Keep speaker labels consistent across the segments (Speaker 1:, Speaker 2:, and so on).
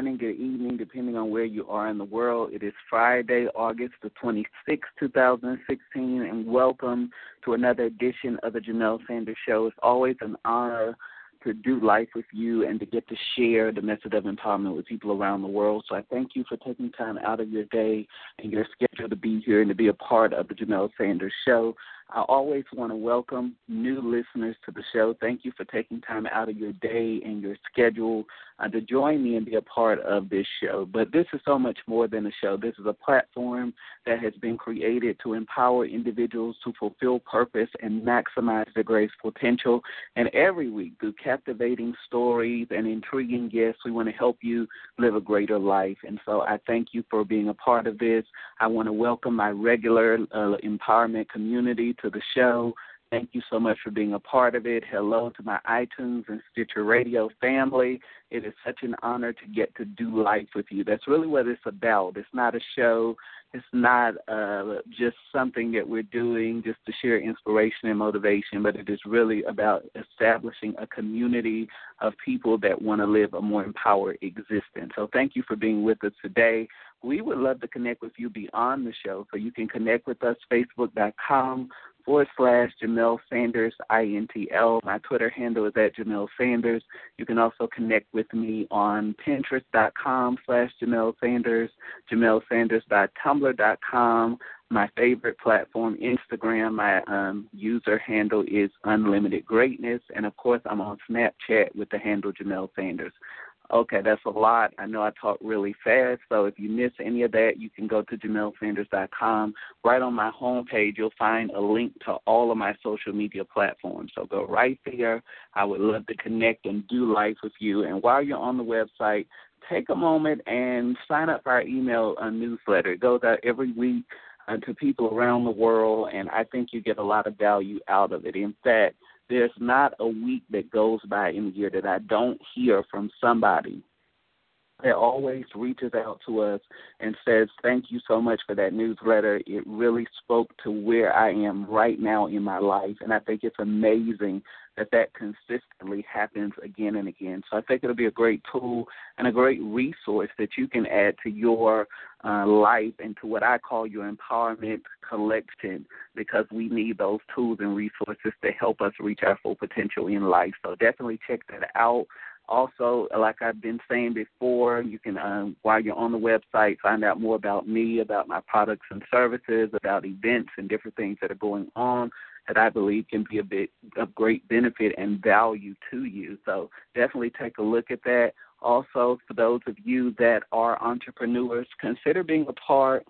Speaker 1: Morning, good evening, depending on where you are in the world. It is Friday, August the 26th, 2016, and welcome to another edition of the Jamelle Sanders Show. It's always an honor to do life with you and to get to share the message of empowerment with people around the world. So I thank you for taking time out of your day and your schedule to be here and to be a part of the Jamelle Sanders Show. I always want to welcome new listeners to the show. Thank you for taking time out of your day and your schedule uh, to join me and be a part of this show. But this is so much more than a show. This is a platform that has been created to empower individuals to fulfill purpose and maximize their greatest potential. And every week, through captivating stories and intriguing guests, we want to help you live a greater life. And so I thank you for being a part of this. I want to welcome my regular uh, empowerment community to the show. Thank you so much for being a part of it. Hello to my iTunes and Stitcher Radio family. It is such an honor to get to do life with you. That's really what it's about. It's not a show. It's not uh, just something that we're doing just to share inspiration and motivation, but it is really about establishing a community of people that want to live a more empowered existence. So thank you for being with us today. We would love to connect with you beyond the show, so you can connect with us facebook.com forward slash Jamelle Sanders, INTL. My Twitter handle is at Jamelle Sanders. You can also connect with me on Pinterest.com slash Jamelle Sanders, JamelleSanders.tumblr.com. My favorite platform, Instagram, my um, user handle is Unlimited Greatness. And of course, I'm on Snapchat with the handle Jamelle Sanders. Okay, that's a lot. I know I talk really fast, so if you miss any of that, you can go to JamelleSanders.com. Right on my homepage, you'll find a link to all of my social media platforms. So go right there. I would love to connect and do life with you. And while you're on the website, take a moment and sign up for our email uh, newsletter. It goes out every week uh, to people around the world, and I think you get a lot of value out of it. In fact, there's not a week that goes by in the year that I don't hear from somebody that always reaches out to us and says, Thank you so much for that newsletter. It really spoke to where I am right now in my life. And I think it's amazing that that consistently happens again and again. So I think it'll be a great tool and a great resource that you can add to your uh, life and to what I call your empowerment collection because we need those tools and resources to help us reach our full potential in life. So definitely check that out. Also, like I've been saying before, you can, um, while you're on the website, find out more about me, about my products and services, about events and different things that are going on that I believe can be a bit of great benefit and value to you. So definitely take a look at that. Also, for those of you that are entrepreneurs, consider being a part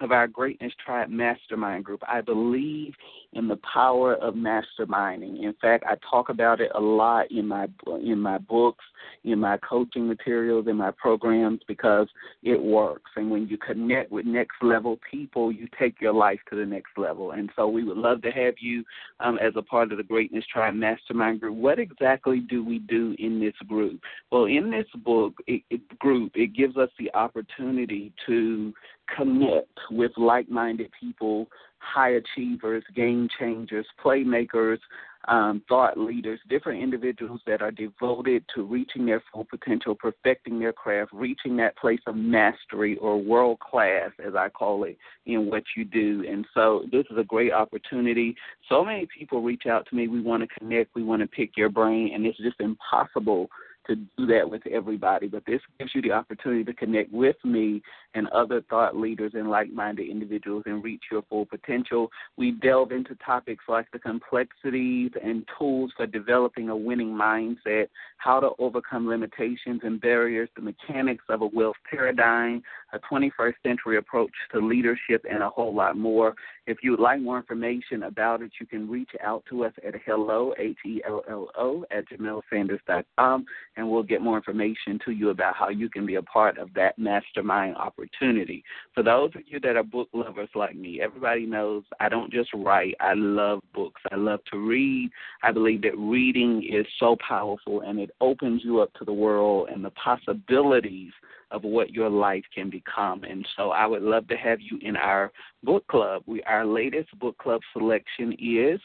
Speaker 1: of our Greatness Tribe Mastermind Group. I believe in the power of masterminding. In fact, I talk about it a lot in my in my books, in my coaching materials, in my programs because it works. And when you connect with next level people, you take your life to the next level. And so we would love to have you um, as a part of the Greatness Tribe Mastermind Group. What exactly do we do in this group? Well, in this book it, it, group, it gives us the opportunity to connect with like minded people, high achievers, game changers, playmakers, um, thought leaders, different individuals that are devoted to reaching their full potential, perfecting their craft, reaching that place of mastery or world class, as I call it, in what you do. And so this is a great opportunity. So many people reach out to me. We want to connect. We want to pick your brain, and it's just impossible to do that with everybody, but this gives you the opportunity to connect with me and other thought leaders and like minded individuals and reach your full potential. We delve into topics like the complexities and tools for developing a winning mindset, how to overcome limitations and barriers, the mechanics of a wealth paradigm, a 21st century approach to leadership, and a whole lot more. If you would like more information about it, you can reach out to us at hello, H-E-L-L-O, at jamellesanders.com, and we'll get more information to you about how you can be a part of that mastermind opportunity. For those of you that are book lovers like me, everybody knows I don't just write, I love books. I love to read. I believe that reading is so powerful and it opens you up to the world and the possibilities – of what your life can become. And so I would love to have you in our book club. We our latest book club selection is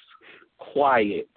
Speaker 1: Quiet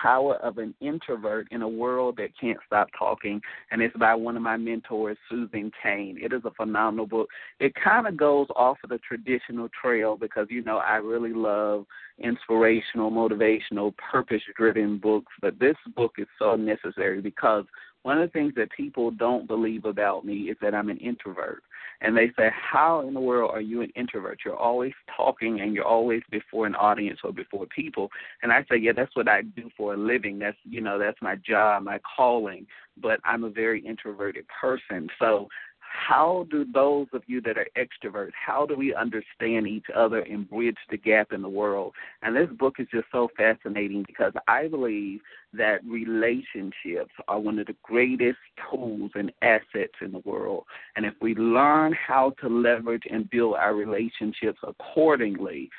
Speaker 1: Power of an Introvert in a World That Can't Stop Talking, and it's by one of my mentors, Susan Cain. It is a phenomenal book. It kind of goes off of the traditional trail because, you know, I really love inspirational, motivational, purpose driven books, but this book is so necessary because one of the things that people don't believe about me is that I'm an introvert. And they say, How in the world are you an introvert? You're always talking and you're always before an audience or before people. And I say, Yeah, that's what I do for a living. That's you know, that's my job, my calling. But I'm a very introverted person. So how do those of you that are extroverts, how do we understand each other and bridge the gap in the world? And this book is just so fascinating because I believe that relationships are one of the greatest tools and assets in the world. And if we learn how to leverage and build our relationships accordingly,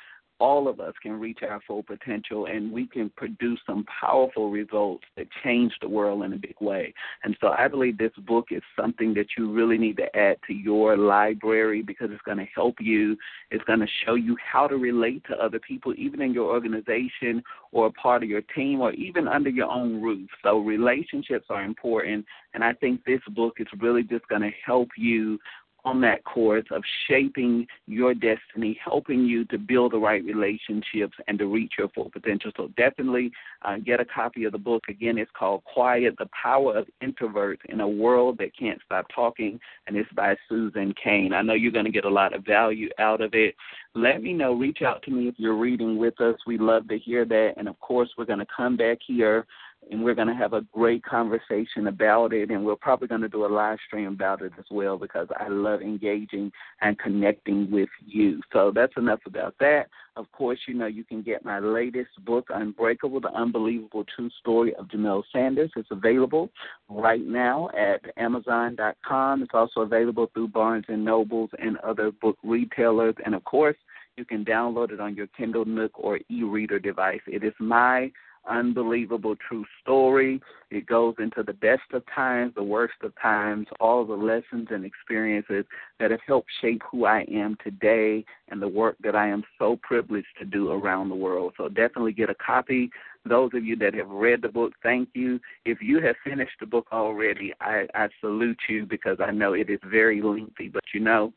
Speaker 1: all of us can reach our full potential and we can produce some powerful results that change the world in a big way. And so I believe this book is something that you really need to add to your library because it's going to help you. It's going to show you how to relate to other people, even in your organization or a part of your team or even under your own roof. So relationships are important. And I think this book is really just going to help you on that course of shaping your destiny, helping you to build the right relationships and to reach your full potential. So definitely uh, get a copy of the book. Again, it's called Quiet, The Power of Introverts in a World That Can't Stop Talking, and it's by Susan Cain. I know you're going to get a lot of value out of it. Let me know. Reach out to me if you're reading with us. We love to hear that. And of course, we're going to come back here and we're going to have a great conversation about it and we're probably going to do a live stream about it as well because I love engaging and connecting with you. So that's enough about that. Of course, you know you can get my latest book, Unbreakable: The Unbelievable True Story of Jamelle Sanders. It's available right now at Amazon.com. It's also available through Barnes and Nobles and other book retailers, and of course, you can download it on your Kindle Nook or e-reader device. It is my unbelievable true story. It goes into the best of times, the worst of times, all the lessons and experiences that have helped shape who I am today and the work that I am so privileged to do around the world. So definitely get a copy. Those of you that have read the book, thank you. If you have finished the book already, I, I salute you because I know it is very lengthy. But you know,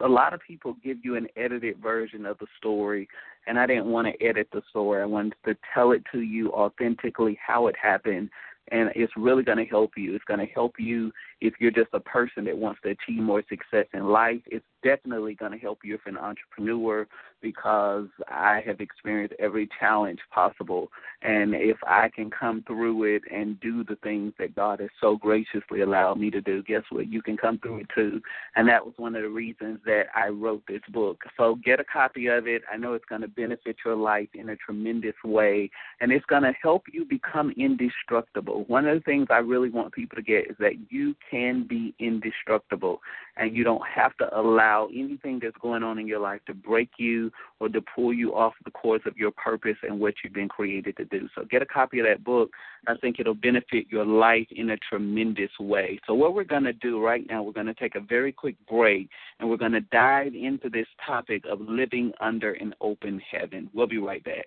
Speaker 1: a lot of people give you an edited version of the story, and I didn't want to edit the story. I wanted to tell it to you authentically how it happened and it's really going to help you. It's going to help you if you're just a person that wants to achieve more success in life. It's definitely going to help you if you're an entrepreneur because I have experienced every challenge possible. And if I can come through it and do the things that God has so graciously allowed me to do, guess what? You can come through it too. And that was one of the reasons that I wrote this book. So get a copy of it. I know it's going to benefit your life in a tremendous way, and it's going to help you become indestructible. One of the things I really want people to get is that you can be indestructible, and you don't have to allow anything that's going on in your life to break you or to pull you off the course of your purpose and what you've been created to do. So get a copy of that book. I think it'll benefit your life in a tremendous way. So what we're going to do right now, we're going to take a very quick break and we're going to dive into this topic of living under an open heaven. We'll be right back.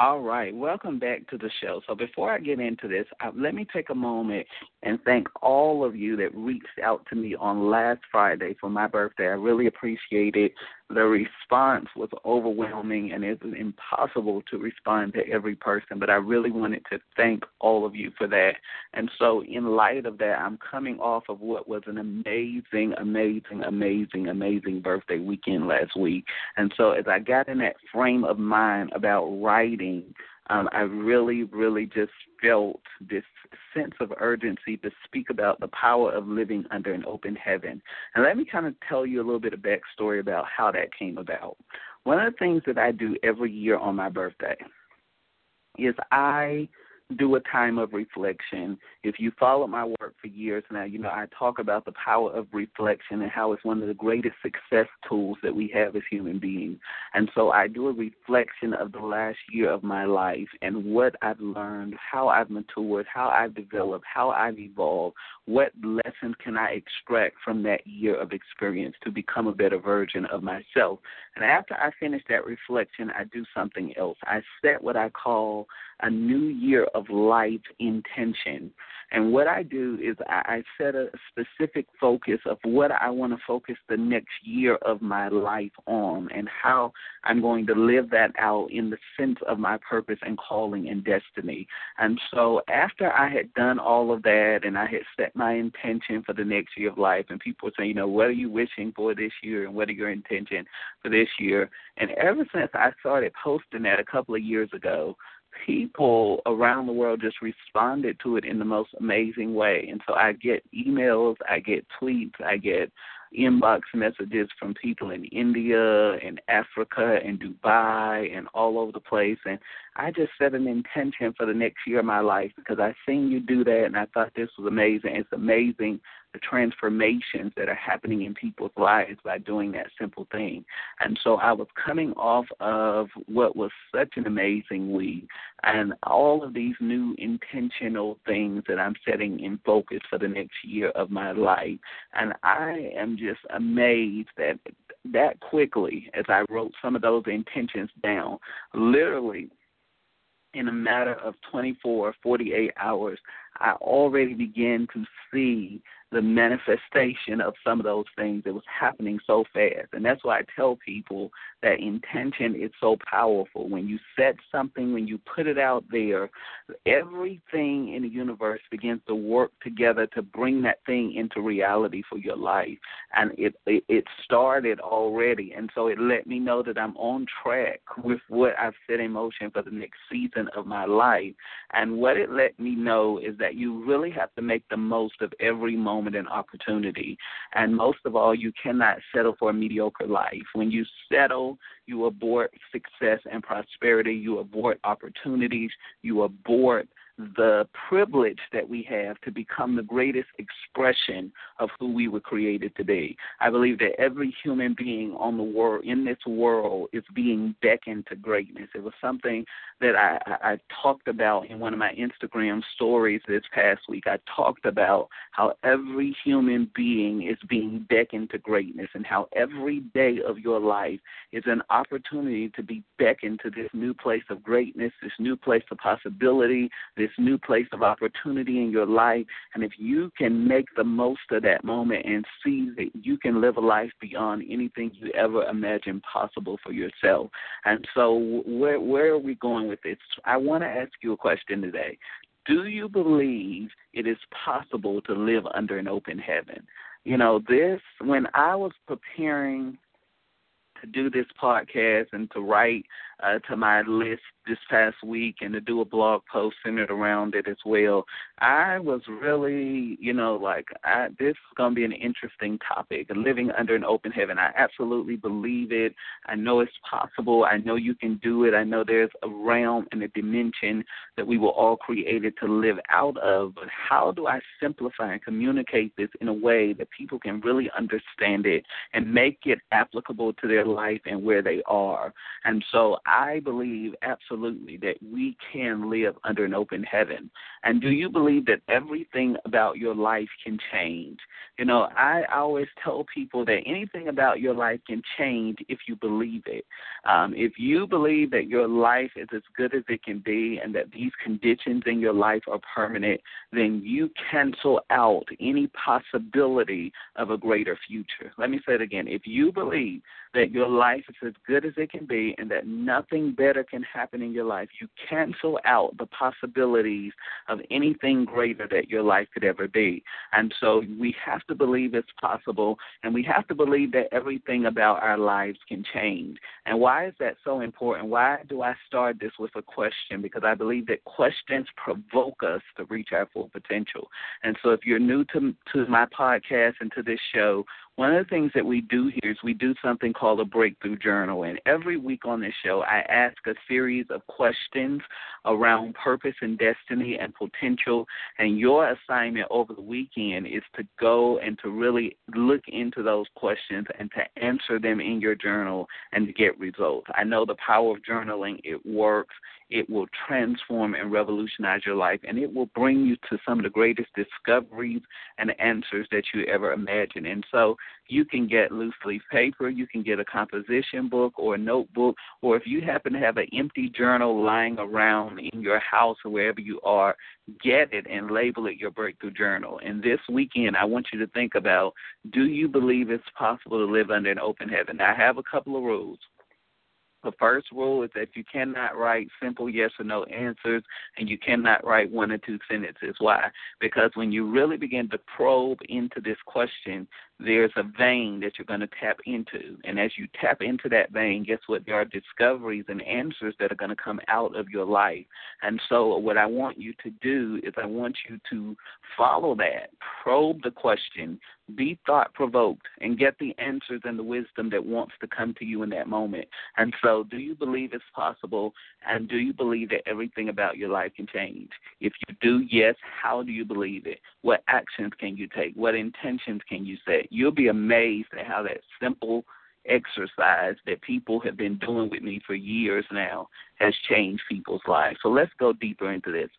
Speaker 1: All right, welcome back to the show. So before I get into this, uh, let me take a moment and thank all of you that reached out to me on last Friday for my birthday. I really appreciate it. The response was overwhelming, and it's impossible to respond to every person, but I really wanted to thank all of you for that. And so, in light of that, I'm coming off of what was an amazing, amazing, amazing, amazing birthday weekend last week. And so, as I got in that frame of mind about writing, um, I really, really just felt this sense of urgency to speak about the power of living under an open heaven. And let me kind of tell you a little bit of backstory about how that came about. One of the things that I do every year on my birthday is I do a time of reflection. If you follow my work for years now, you know I talk about the power of reflection and how it's one of the greatest success tools that we have as human beings. And so I do a reflection of the last year of my life and what I've learned, how I've matured, how I've developed, how I've evolved, what lessons can I extract from that year of experience to become a better version of myself. And after I finish that reflection, I do something else. I set what I call a new year of life intention. And what I do is I, I set a specific focus of what I want to focus the next year of my life on and how I'm going to live that out in the sense of my purpose and calling and destiny. And so after I had done all of that and I had set my intention for the next year of life, and people would say, you know, what are you wishing for this year and what are your intention for this year? And ever since I started posting that a couple of years ago, people around the world just responded to it in the most amazing way. And so I get emails, I get tweets, I get inbox messages from people in India and Africa and Dubai and all over the place. And I just set an intention for the next year of my life because I seen you do that and I thought this was amazing. It's amazing the transformations that are happening in people's lives by doing that simple thing. And so I was coming off of what was such an amazing week and all of these new intentional things that I'm setting in focus for the next year of my life. And I am just amazed that that quickly as I wrote some of those intentions down, literally in a matter of 24, 48 hours, I already began to see the manifestation of some of those things that was happening so fast. And that's why I tell people that intention is so powerful. When you set something, when you put it out there, everything in the universe begins to work together to bring that thing into reality for your life. And it it, it started already, and so it let me know that I'm on track with what I've set in motion for the next season of my life. And what it let me know is that you really have to make the most of every moment and opportunity. And most of all, you cannot settle for a mediocre life. When you settle, you abort success and prosperity, you abort opportunities, you abort the privilege that we have to become the greatest expression of who we were created to be. I believe that every human being on the world in this world is being beckoned to greatness. It was something that I, I, talked about in one of my Instagram stories this past week. I talked about how every human being is being beckoned to greatness and how every day of your life is an opportunity to be beckoned to this new place of greatness, this new place of possibility, this this new place of opportunity in your life. And if you can make the most of that moment and see that you can live a life beyond anything you ever imagined possible for yourself. And so, where where are we going with this? I want to ask you a question today. Do you believe it is possible to live under an open heaven? You know, this when I was preparing to do this podcast and to write uh, to my list this past week and to do a blog post centered around it as well. I was really, you know, like I, this is going to be an interesting topic. Living under an open heaven. I absolutely believe it. I know it's possible. I know you can do it. I know there's a realm and a dimension that we were all created to live out of. But how do I simplify and communicate this in a way that people can really understand it and make it applicable to their life and where they are? And so I believe absolutely that we can live under an open heaven. And do you believe that everything about your life can change? You know, I always tell people that anything about your life can change if you believe it. Um, if you believe that your life is as good as it can be and that these conditions in your life are permanent, then you cancel out any possibility of a greater future. Let me say it again. If you believe that your life is as good as it can be and that nothing better can happen in your life, you cancel out the possibilities of anything greater that your life could ever be. And so we have to believe it's possible, and we have to believe that everything about our lives can change. And why is that so important? Why do I start this with a question? Because I believe that questions provoke us to reach our full potential. And so if you're new to, to my podcast and to this show, one of the things that we do here is we do something called a breakthrough journal. And every week on this show, I ask a series of questions around purpose and destiny and potential. And your assignment over the weekend is to go and to really look into those questions and to answer them in your journal and to get results. I know the power of journaling, it works. It will transform and revolutionize your life, and it will bring you to some of the greatest discoveries and answers that you ever imagined. And so you can get loose leaf paper, you can get a composition book or a notebook, or if you happen to have an empty journal lying around in your house or wherever you are, get it and label it your breakthrough journal. And this weekend, I want you to think about do you believe it's possible to live under an open heaven? Now, I have a couple of rules. The first rule is that you cannot write simple yes or no answers, and you cannot write one or two sentences. Why? Because when you really begin to probe into this question, there's a vein that you're going to tap into. And as you tap into that vein, guess what? There are discoveries and answers that are going to come out of your life. And so, what I want you to do is, I want you to follow that, probe the question, be thought provoked, and get the answers and the wisdom that wants to come to you in that moment. And so, do you believe it's possible? And do you believe that everything about your life can change? If you do, yes, how do you believe it? What actions can you take? What intentions can you set? You'll be amazed at how that simple exercise that people have been doing with me for years now has changed people's lives. So let's go deeper into this.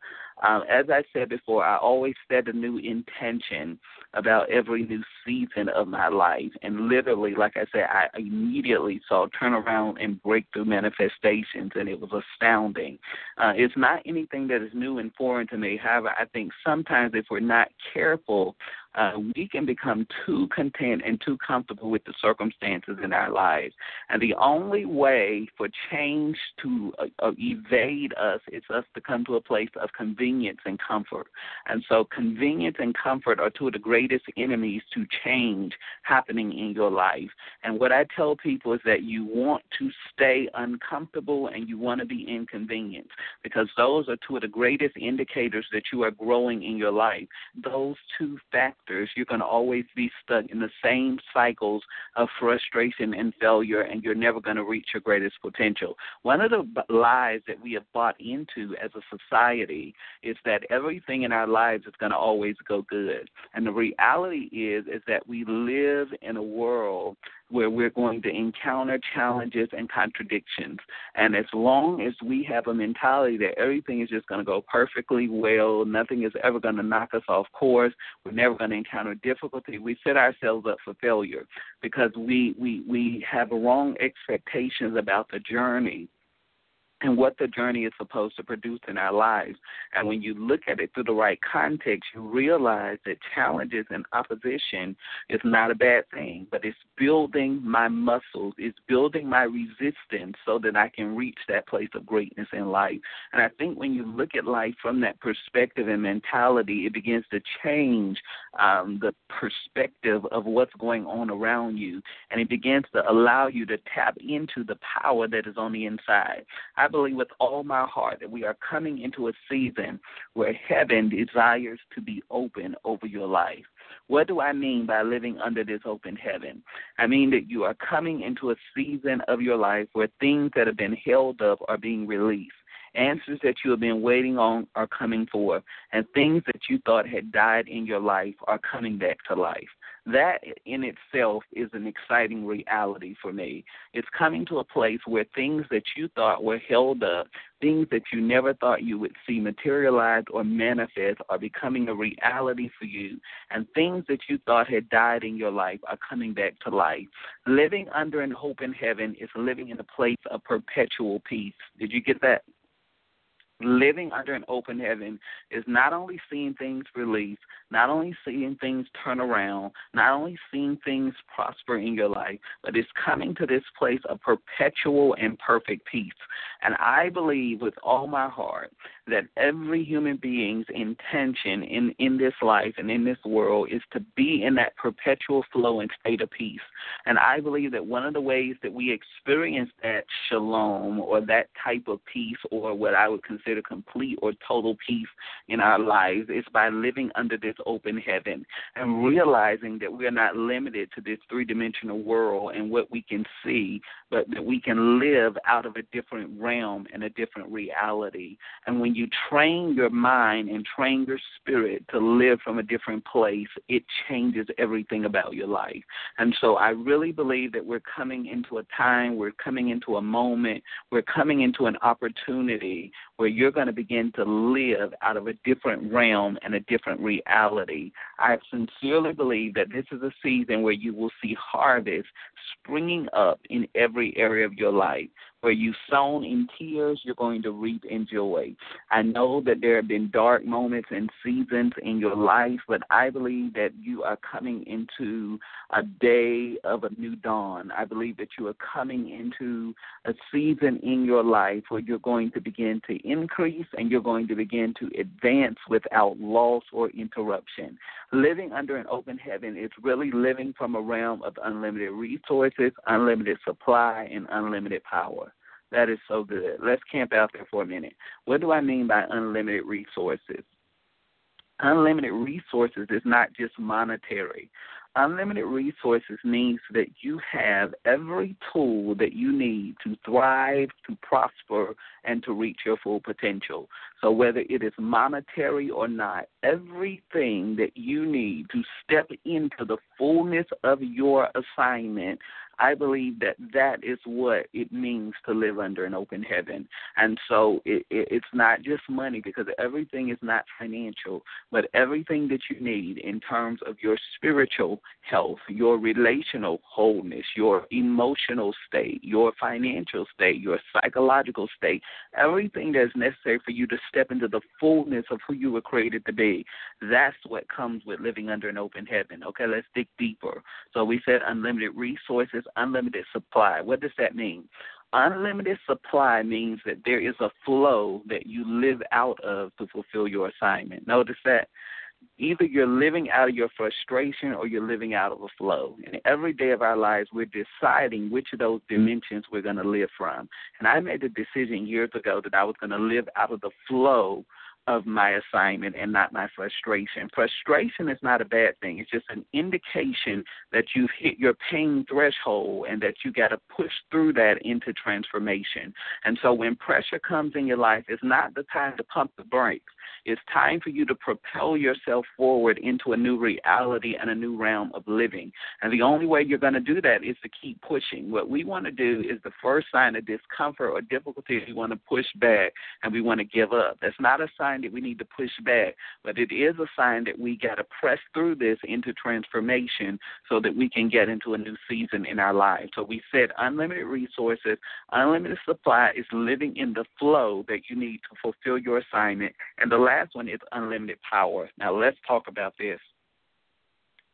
Speaker 1: Um, as I said before, I always set a new intention about every new season of my life. And literally, like I said, I immediately saw turnaround and breakthrough manifestations, and it was astounding. Uh, it's not anything that is new and foreign to me. However, I think sometimes if we're not careful, uh, we can become too content and too comfortable with the circumstances in our lives. And the only way for change to uh, uh, evade us is us to come to a place of convenience and comfort. And so, convenience and comfort are two of the greatest enemies to change happening in your life. And what I tell people is that you want to stay uncomfortable and you want to be inconvenienced because those are two of the greatest indicators that you are growing in your life. Those two factors, you're going to always be stuck in the same cycles of frustration and failure, and you're never going to reach your greatest potential. One of the lies that we have bought into as a society is that everything in our lives is going to always go good. And the reality is is that we live in a world where we're going to encounter challenges and contradictions. And as long as we have a mentality that everything is just going to go perfectly well, nothing is ever going to knock us off course, we're never going to encounter difficulty, we set ourselves up for failure because we, we, we have wrong expectations about the journey and what the journey is supposed to produce in our lives. And when you look at it through the right context, you realize that challenges and opposition is not a bad thing, but it's building my muscles, it's building my resistance so that I can reach that place of greatness in life. And I think when you look at life from that perspective and mentality, it begins to change um, the perspective of what's going on around you, and it begins to allow you to tap into the power that is on the inside. I believe with all my heart that we are coming into a season where heaven desires to be open over your life. What do I mean by living under this open heaven? I mean that you are coming into a season of your life where things that have been held up are being released. Answers that you have been waiting on are coming forth, and things that you thought had died in your life are coming back to life that in itself is an exciting reality for me. It's coming to a place where things that you thought were held up, things that you never thought you would see materialized or manifest, are becoming a reality for you. And things that you thought had died in your life are coming back to life. Living under an in heaven is living in a place of perpetual peace. Did you get that? Living under an open heaven is not only seeing things release, not only seeing things turn around, not only seeing things prosper in your life, but it's coming to this place of perpetual and perfect peace. And I believe with all my heart that every human being's intention in, in this life and in this world is to be in that perpetual flow and state of peace. And I believe that one of the ways that we experience that shalom or that type of peace or what I would consider consider complete or total peace in our lives is by living under this open heaven and realizing that we are not limited to this three dimensional world and what we can see, but that we can live out of a different realm and a different reality. And when you train your mind and train your spirit to live from a different place, it changes everything about your life. And so I really believe that we're coming into a time, we're coming into a moment, we're coming into an opportunity where you're going to begin to live out of a different realm and a different reality. I sincerely believe that this is a season where you will see harvest springing up in every area of your life. Where you sown in tears, you're going to reap in joy. I know that there have been dark moments and seasons in your life, but I believe that you are coming into a day of a new dawn. I believe that you are coming into a season in your life where you're going to begin to increase and you're going to begin to advance without loss or interruption. Living under an open heaven is really living from a realm of unlimited resources, unlimited supply, and unlimited power. That is so good. Let's camp out there for a minute. What do I mean by unlimited resources? Unlimited resources is not just monetary. Unlimited resources means that you have every tool that you need to thrive, to prosper, and to reach your full potential. So, whether it is monetary or not, everything that you need to step into the fullness of your assignment I believe that that is what it means to live under an open heaven. And so it, it, it's not just money because everything is not financial, but everything that you need in terms of your spiritual health, your relational wholeness, your emotional state, your financial state, your psychological state, everything that's necessary for you to step into the fullness of who you were created to be. That's what comes with living under an open heaven. Okay, let's dig deeper. So we said unlimited resources, unlimited supply. What does that mean? Unlimited supply means that there is a flow that you live out of to fulfill your assignment. Notice that either you're living out of your frustration or you're living out of a flow. And every day of our lives, we're deciding which of those dimensions we're going to live from. And I made the decision years ago that I was going to live out of the flow of my assignment and not my frustration. Frustration is not a bad thing. It's just an indication that you've hit your pain threshold and that you got to push through that into transformation. And so when pressure comes in your life, it's not the time to pump the brakes. It's time for you to propel yourself forward into a new reality and a new realm of living. And the only way you're going to do that is to keep pushing. What we want to do is the first sign of discomfort or difficulty, we want to push back and we want to give up. That's not a sign sign that we need to push back, but it is a sign that we got to press through this into transformation so that we can get into a new season in our lives. So we said unlimited resources, unlimited supply is living in the flow that you need to fulfill your assignment. And the last one is unlimited power. Now let's talk about this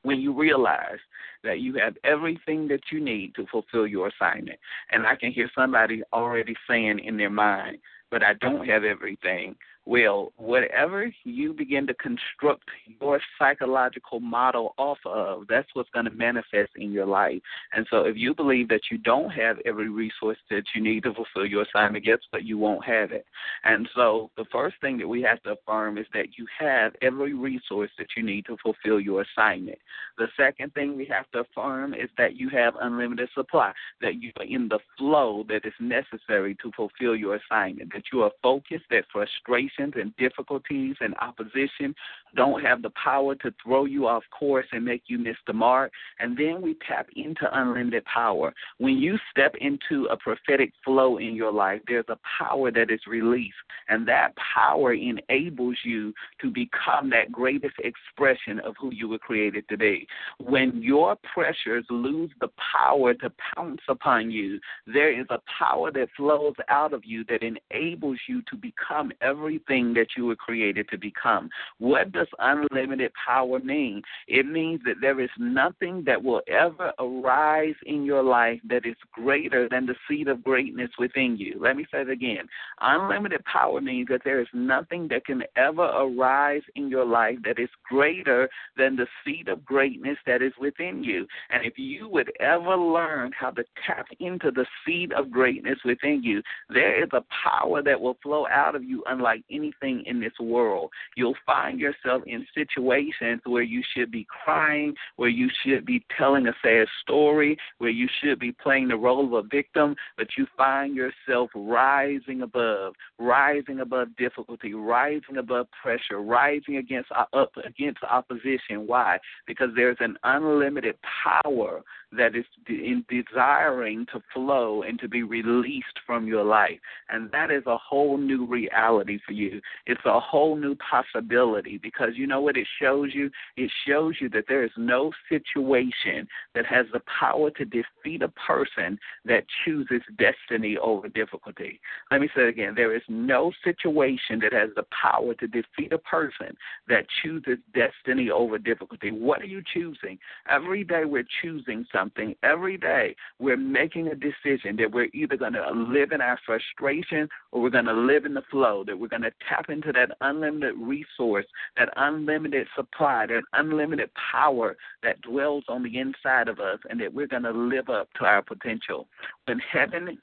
Speaker 1: when you realize that you have everything that you need to fulfill your assignment. And I can hear somebody already saying in their mind, but I don't have everything. Well, whatever you begin to construct your psychological model off of, that's what's going to manifest in your life. And so, if you believe that you don't have every resource that you need to fulfill your assignment, guess but you won't have it. And so, the first thing that we have to affirm is that you have every resource that you need to fulfill your assignment. The second thing we have to affirm is that you have unlimited supply, that you are in the flow that is necessary to fulfill your assignment, that you are focused, that frustration and difficulties and opposition don't have the power to throw you off course and make you miss the mark. And then we tap into unlimited power. When you step into a prophetic flow in your life, there's a power that is released, and that power enables you to become that greatest expression of who you were created to be. When your pressures lose the power to pounce upon you, there is a power that flows out of you that enables you to become every thing that you were created to become. What does unlimited power mean? It means that there is nothing that will ever arise in your life that is greater than the seed of greatness within you. Let me say it again. Unlimited power means that there is nothing that can ever arise in your life that is greater than the seed of greatness that is within you. And if you would ever learn how to tap into the seed of greatness within you, there is a power that will flow out of you unlike anything in this world. You'll find yourself in situations where you should be crying, where you should be telling a sad story, where you should be playing the role of a victim, but you find yourself rising above, rising above difficulty, rising above pressure, rising against up against opposition. Why? Because there's an unlimited power that is in desiring to flow and to be released from your life. And that is a whole new reality for you. It's a whole new possibility because you know what it shows you? It shows you that there is no situation that has the power to defeat a person that chooses destiny over difficulty. Let me say it again. There is no situation that has the power to defeat a person that chooses destiny over difficulty. What are you choosing? Every day we're choosing something something every day, we're making a decision that we're either going to live in our frustration or we're going to live in the flow, that we're going to tap into that unlimited resource, that unlimited supply, that unlimited power that dwells on the inside of us, and that we're going to live up to our potential. When heaven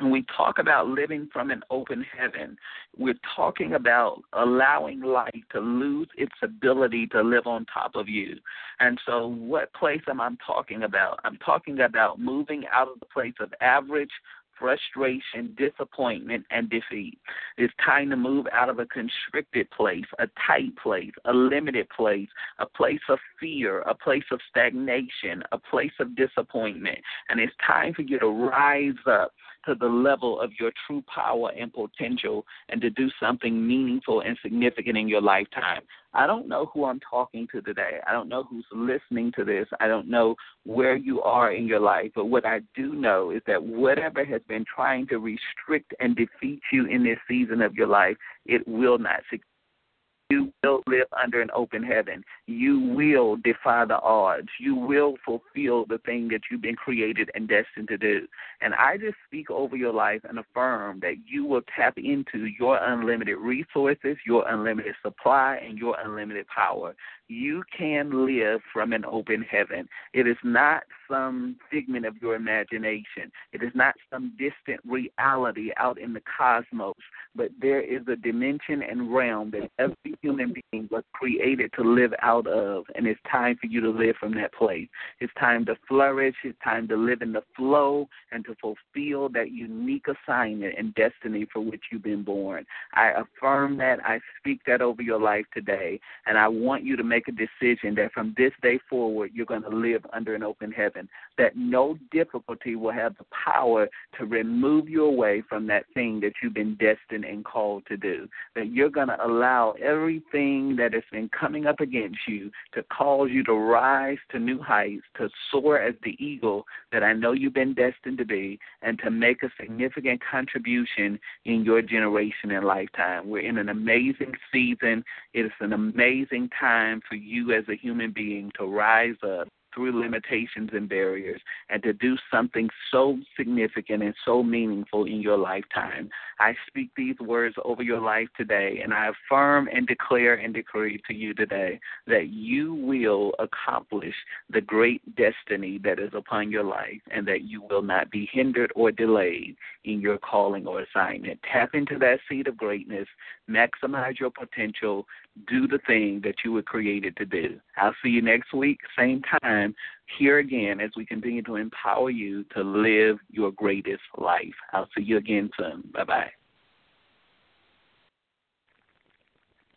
Speaker 1: when we talk about living from an open heaven, we're talking about allowing light to lose its ability to live on top of you. And so, what place am I talking about? I'm talking about moving out of the place of average, frustration, disappointment, and defeat. It's time to move out of a constricted place, a tight place, a limited place, a place of fear, a place of stagnation, a place of disappointment. And it's time for you to rise up to the level of your true power and potential and to do something meaningful and significant in your lifetime. I don't know who I'm talking to today. I don't know who's listening to this. I don't know where you are in your life. But what I do know is that whatever has been trying to restrict and defeat you in this season of your life, it will not succeed you will live under an open heaven. You will defy the odds. You will fulfill the thing that you've been created and destined to do. And I just speak over your life and affirm that you will tap into your unlimited resources, your unlimited supply, and your unlimited power you can live from an open heaven. It is not some figment of your imagination. It is not some distant reality out in the cosmos, but there is a dimension and realm that every human being was created to live out of, and it's time for you to live from that place. It's time to flourish. It's time to live in the flow and to fulfill that unique assignment and destiny for which you've been born. I affirm that. I speak that over your life today, and I want you to make a decision that from this day forward, you're going to live under an open heaven, that no difficulty will have the power to remove you away from that thing that you've been destined and called to do, that you're going to allow everything that has been coming up against you to cause you to rise to new heights, to soar as the eagle that I know you've been destined to be, and to make a significant contribution in your generation and lifetime. We're in an amazing season. It is an amazing time for you as a human being to rise up through limitations and barriers and to do something so significant and so meaningful in your lifetime. I speak these words over your life today, and I affirm and declare and decree to you today that you will accomplish the great destiny that is upon your life and that you will not be hindered or delayed in your calling or assignment. Tap into that seed of greatness, maximize your potential, do the thing that you were created to do. I'll see you next week, same time, here again as we continue to empower you to live your greatest life. I'll see you again soon. Bye bye.